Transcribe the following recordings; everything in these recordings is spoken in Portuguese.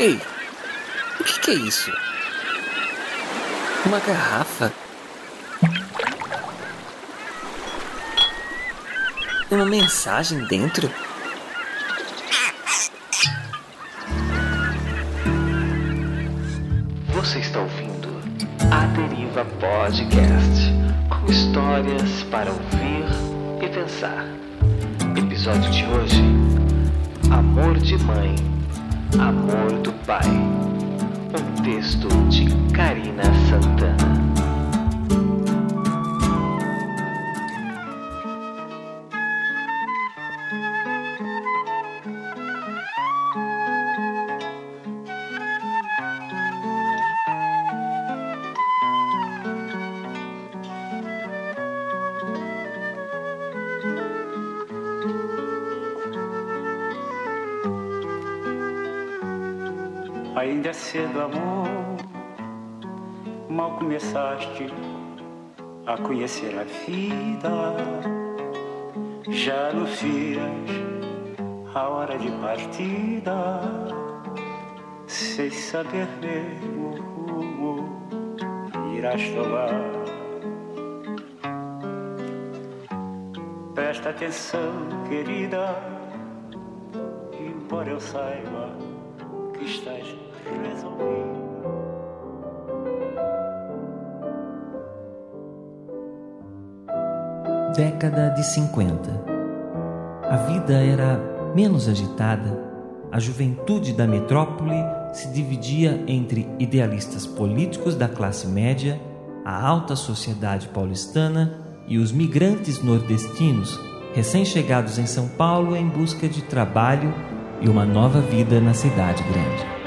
Ei, o que, que é isso? Uma garrafa? Uma mensagem dentro? Você está ouvindo A Deriva Podcast com histórias para ouvir e pensar. Episódio de hoje: Amor de Mãe, Amor do Pai. Um texto de Karina Santana. Cedo, amor, mal começaste a conhecer a vida. Já anuncias a hora de partida, sem saber mesmo o rumo irás tomar. Presta atenção, querida, embora eu saiba que estás. Década de 50. A vida era menos agitada. A juventude da metrópole se dividia entre idealistas políticos da classe média, a alta sociedade paulistana e os migrantes nordestinos, recém-chegados em São Paulo em busca de trabalho e uma nova vida na cidade grande.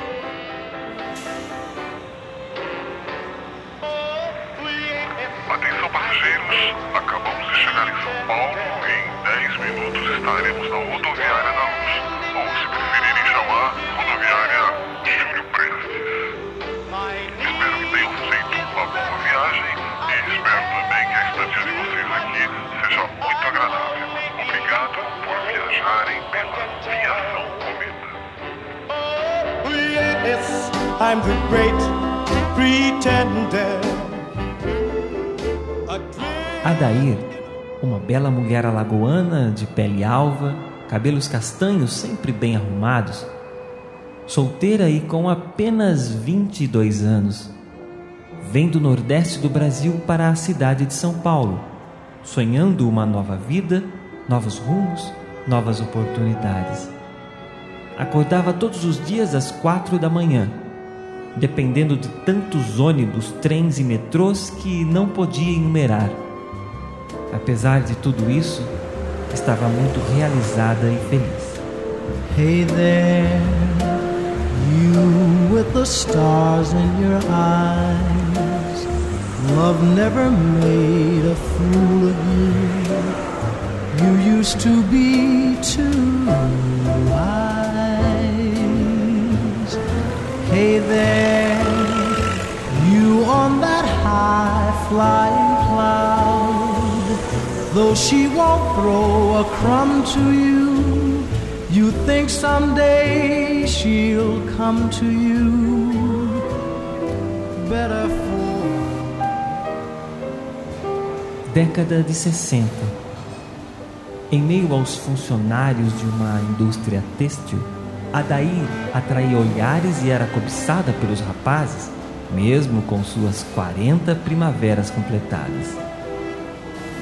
I'm the great pretender. Adair, uma bela mulher alagoana de pele alva, cabelos castanhos sempre bem arrumados, solteira e com apenas 22 anos, vem do nordeste do Brasil para a cidade de São Paulo, sonhando uma nova vida, novos rumos, novas oportunidades. Acordava todos os dias às quatro da manhã, dependendo de tantos ônibus, trens e metrôs que não podia enumerar. Apesar de tudo isso, estava muito realizada e feliz. Hey there, you with the stars in your eyes. Love never made a fool of you. You used to be too Hey there, you on that high flying cloud. Though she won't throw a crumb to you, you think someday she'll come to you. Better for Década de 60. Em meio aos funcionários de uma indústria têxtil, Adair atraía olhares e era cobiçada pelos rapazes, mesmo com suas 40 primaveras completadas.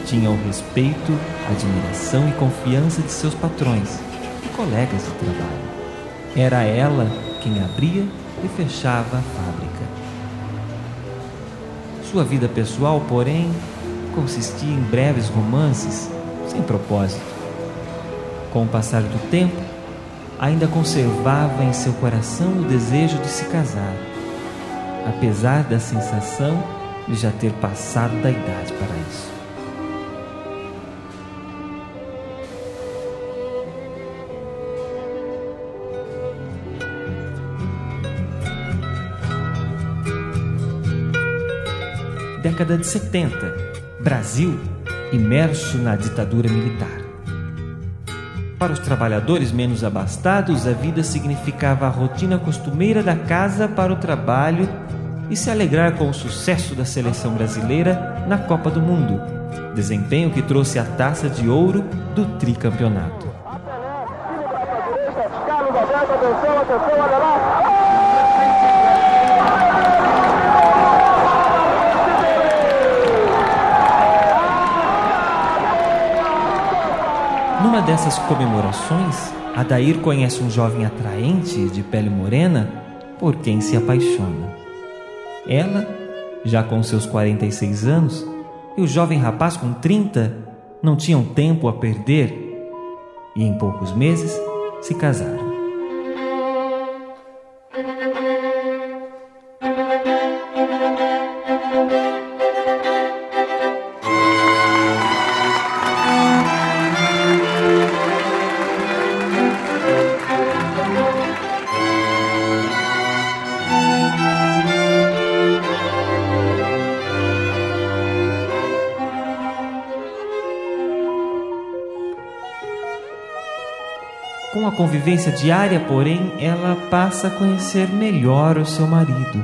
Tinha o respeito, admiração e confiança de seus patrões e colegas de trabalho. Era ela quem abria e fechava a fábrica. Sua vida pessoal, porém, consistia em breves romances sem propósito. Com o passar do tempo, ainda conservava em seu coração o desejo de se casar, apesar da sensação de já ter passado da idade para isso. Década de 70. Brasil imerso na ditadura militar. Para os trabalhadores menos abastados, a vida significava a rotina costumeira da casa para o trabalho e se alegrar com o sucesso da seleção brasileira na Copa do Mundo, desempenho que trouxe a taça de ouro do tricampeonato. Atenção, atenção. Numa dessas comemorações, Adair conhece um jovem atraente de pele morena por quem se apaixona. Ela, já com seus 46 anos, e o jovem rapaz com 30 não tinham tempo a perder e em poucos meses se casaram. Convivência diária, porém, ela passa a conhecer melhor o seu marido.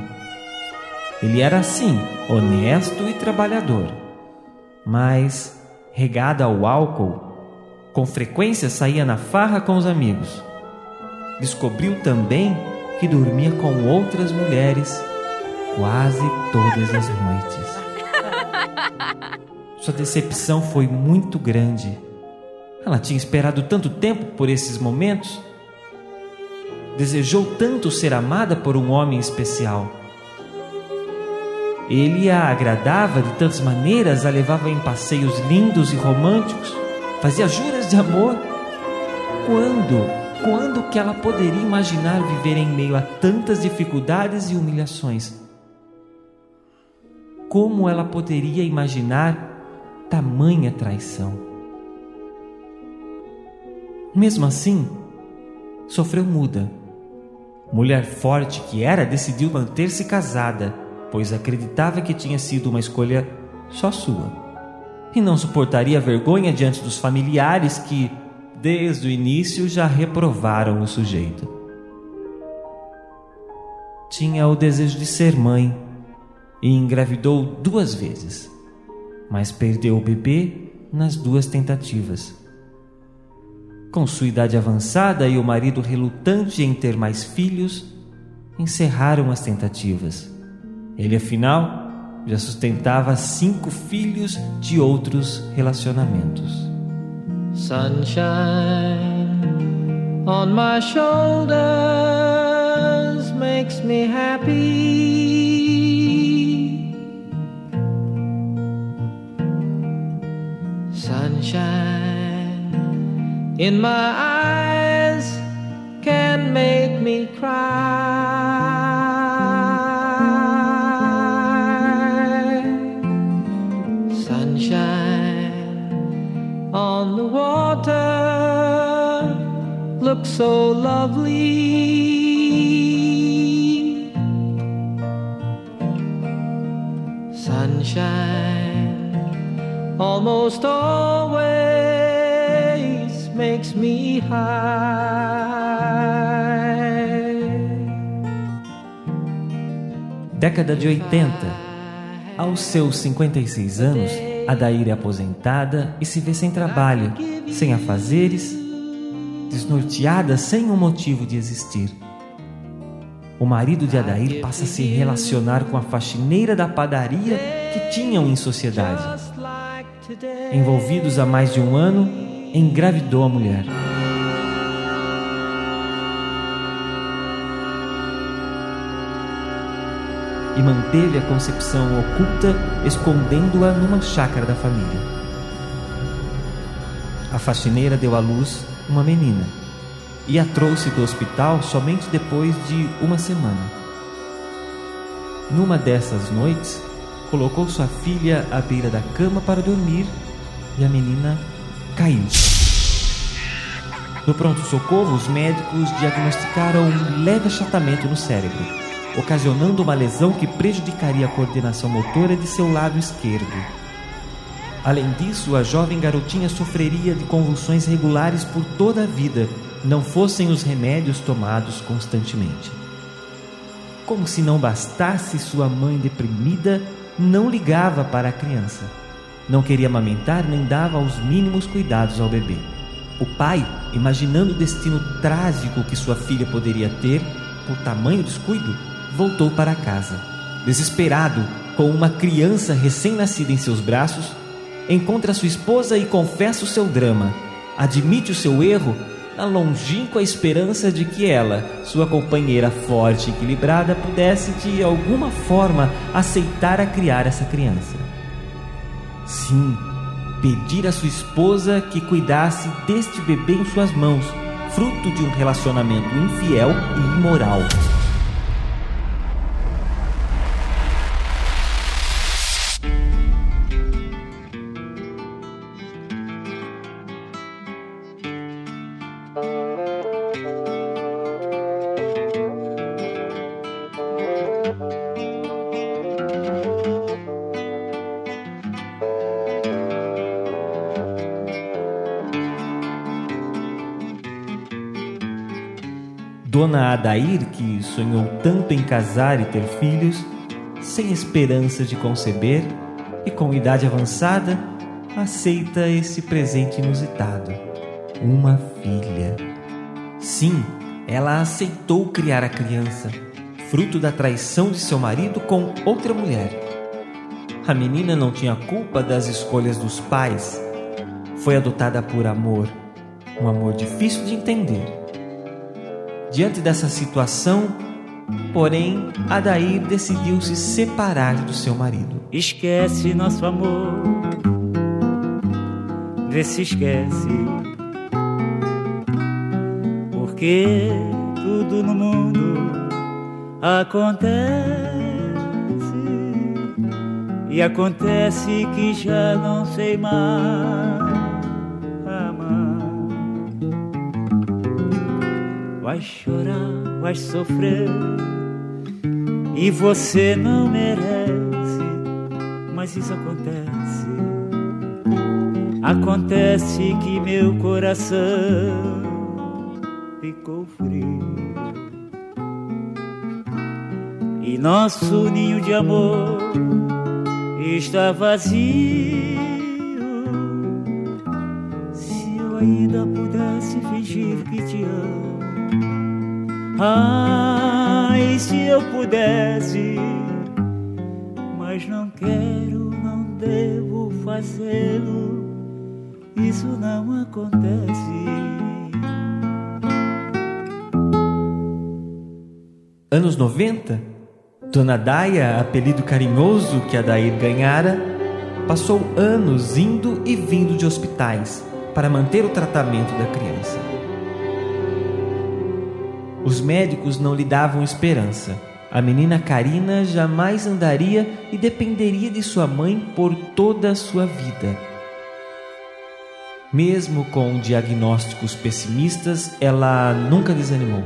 Ele era assim, honesto e trabalhador, mas regada ao álcool, com frequência saía na farra com os amigos. Descobriu também que dormia com outras mulheres quase todas as noites. Sua decepção foi muito grande ela tinha esperado tanto tempo por esses momentos. Desejou tanto ser amada por um homem especial. Ele a agradava de tantas maneiras, a levava em passeios lindos e românticos, fazia juras de amor. Quando, quando que ela poderia imaginar viver em meio a tantas dificuldades e humilhações? Como ela poderia imaginar tamanha traição? Mesmo assim, sofreu muda. Mulher forte que era, decidiu manter-se casada, pois acreditava que tinha sido uma escolha só sua. E não suportaria vergonha diante dos familiares que, desde o início, já reprovaram o sujeito. Tinha o desejo de ser mãe e engravidou duas vezes, mas perdeu o bebê nas duas tentativas. Com sua idade avançada e o marido relutante em ter mais filhos, encerraram as tentativas. Ele, afinal, já sustentava cinco filhos de outros relacionamentos. Sunshine on my shoulders makes me happy. Sunshine in my eyes can make me cry. Sunshine on the water looks so lovely. Década de 80. Aos seus 56 anos, Adair é aposentada e se vê sem trabalho, sem afazeres, desnorteada sem um motivo de existir. O marido de Adair passa a se relacionar com a faxineira da padaria que tinham em sociedade. Envolvidos há mais de um ano, engravidou a mulher. E manteve a concepção oculta, escondendo-a numa chácara da família. A faxineira deu à luz uma menina e a trouxe do hospital somente depois de uma semana. Numa dessas noites, colocou sua filha à beira da cama para dormir e a menina caiu. No pronto-socorro, os médicos diagnosticaram um leve achatamento no cérebro, ocasionando uma lesão que prejudicaria a coordenação motora de seu lado esquerdo. Além disso, a jovem garotinha sofreria de convulsões regulares por toda a vida, não fossem os remédios tomados constantemente. Como se não bastasse, sua mãe deprimida não ligava para a criança. Não queria amamentar nem dava os mínimos cuidados ao bebê. O pai, imaginando o destino trágico que sua filha poderia ter por tamanho descuido, voltou para casa. Desesperado, com uma criança recém-nascida em seus braços, encontra sua esposa e confessa o seu drama. Admite o seu erro na longínqua esperança de que ela, sua companheira forte e equilibrada, pudesse de alguma forma aceitar a criar essa criança. Sim, pedir à sua esposa que cuidasse deste bebê em suas mãos, fruto de um relacionamento infiel e imoral. Dona Adair, que sonhou tanto em casar e ter filhos, sem esperança de conceber e com idade avançada, aceita esse presente inusitado: uma filha. Sim, ela aceitou criar a criança, fruto da traição de seu marido com outra mulher. A menina não tinha culpa das escolhas dos pais. Foi adotada por amor, um amor difícil de entender Diante dessa situação, porém, Adair decidiu se separar do seu marido. Esquece nosso amor, vê se esquece. Porque tudo no mundo acontece e acontece que já não sei mais vai chorar, vai sofrer e você não merece, mas isso acontece. Acontece que meu coração ficou frio e nosso ninho de amor está vazio. Se eu ainda pudesse fingir que te amo Ai, se eu pudesse, mas não quero, não devo fazê-lo. Isso não acontece. Anos 90, Dona Daia, apelido carinhoso que a Dair ganhara, passou anos indo e vindo de hospitais para manter o tratamento da criança. Os médicos não lhe davam esperança. A menina Karina jamais andaria e dependeria de sua mãe por toda a sua vida. Mesmo com diagnósticos pessimistas, ela nunca desanimou.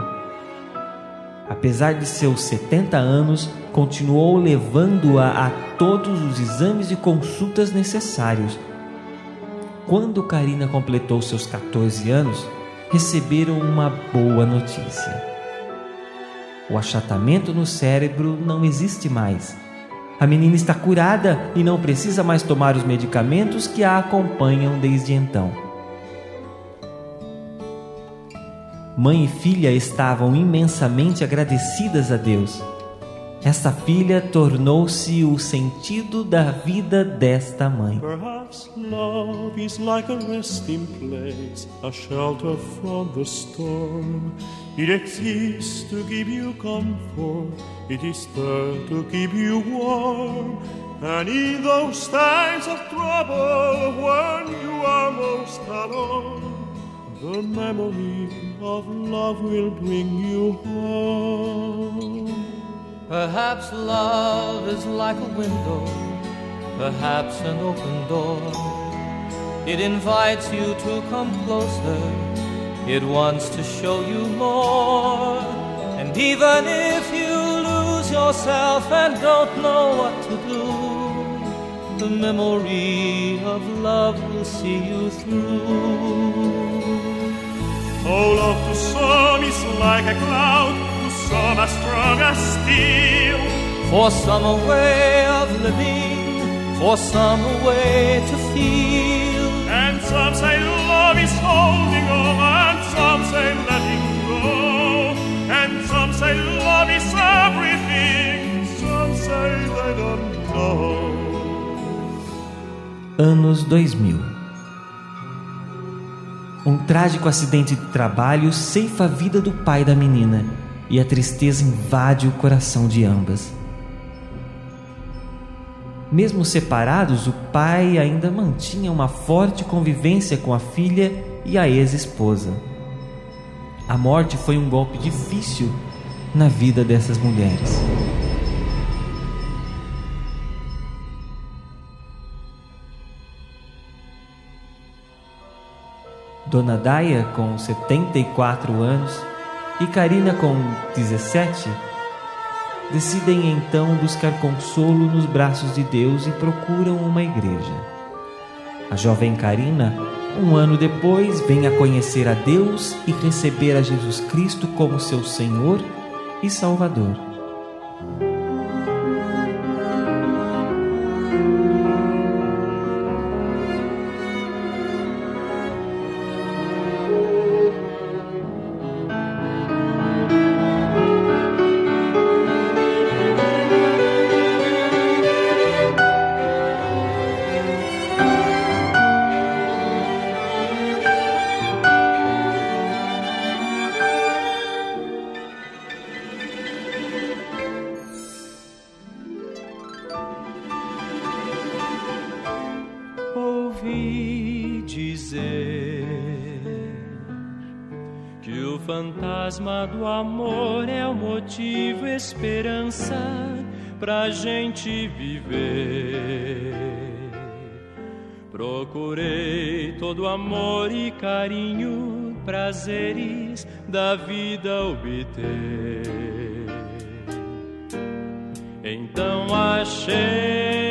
Apesar de seus 70 anos, continuou levando-a a todos os exames e consultas necessários. Quando Karina completou seus 14 anos, receberam uma boa notícia. O achatamento no cérebro não existe mais. A menina está curada e não precisa mais tomar os medicamentos que a acompanham desde então. Mãe e filha estavam imensamente agradecidas a Deus. Esta filha tornou-se o sentido da vida desta mãe. The memory of love will bring you home. Perhaps love is like a window, perhaps an open door. It invites you to come closer it wants to show you more. And even if you lose yourself and don't know what to do, the memory of love will see you through. Oh, love to some is like a cloud, to some as strong as steel. For some a way of living, for some a way to feel. And some say love is holding on, and some say letting go. And some say love is everything, some say they don't know. Anos 2000 Um trágico acidente de trabalho ceifa a vida do pai da menina e a tristeza invade o coração de ambas. Mesmo separados, o pai ainda mantinha uma forte convivência com a filha e a ex-esposa. A morte foi um golpe difícil na vida dessas mulheres. Dona Daia, com 74 anos, e Karina, com 17, decidem então buscar consolo nos braços de Deus e procuram uma igreja. A jovem Karina, um ano depois, vem a conhecer a Deus e receber a Jesus Cristo como seu Senhor e Salvador. Fantasma do amor é o motivo, esperança pra gente viver. Procurei todo amor e carinho, prazeres da vida obter. Então achei,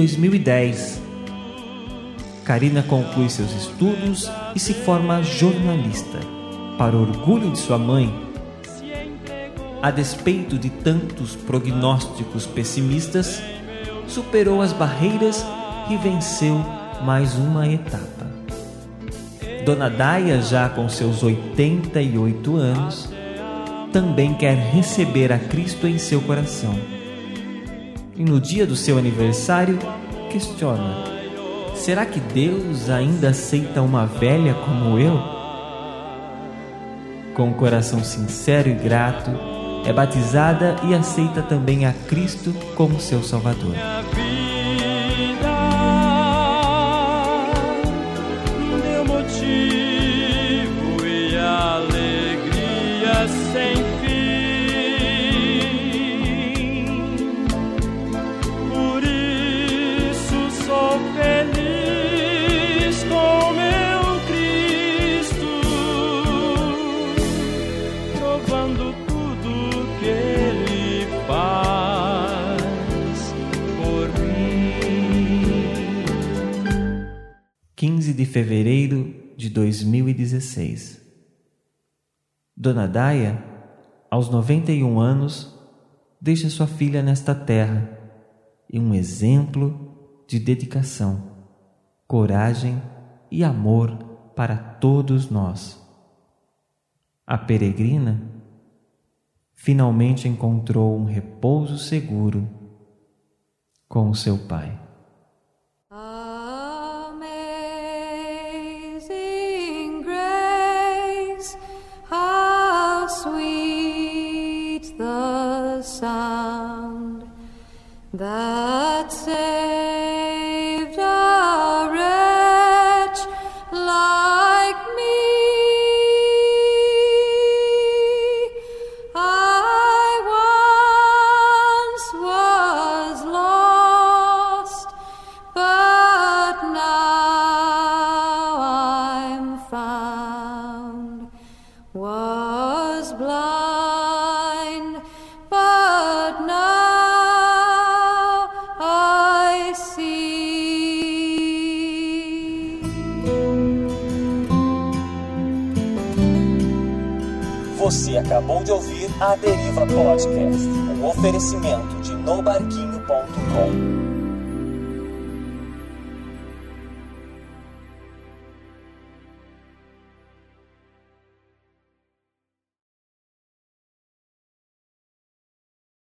2010. Karina conclui seus estudos e se forma jornalista, para orgulho de sua mãe. A despeito de tantos prognósticos pessimistas, superou as barreiras e venceu mais uma etapa. Dona Daia, já com seus 88 anos, também quer receber a Cristo em seu coração. E no dia do seu aniversário, questiona: será que Deus ainda aceita uma velha como eu? Com um coração sincero e grato, é batizada e aceita também a Cristo como seu Salvador. Vida deu motivo e alegria sem de fevereiro de 2016. Dona Daia, aos 91 anos, deixa sua filha nesta terra e um exemplo de dedicação, coragem e amor para todos nós. A peregrina finalmente encontrou um repouso seguro com o seu pai. That acabou de ouvir a Deriva Podcast, um oferecimento de nobarquinho.com.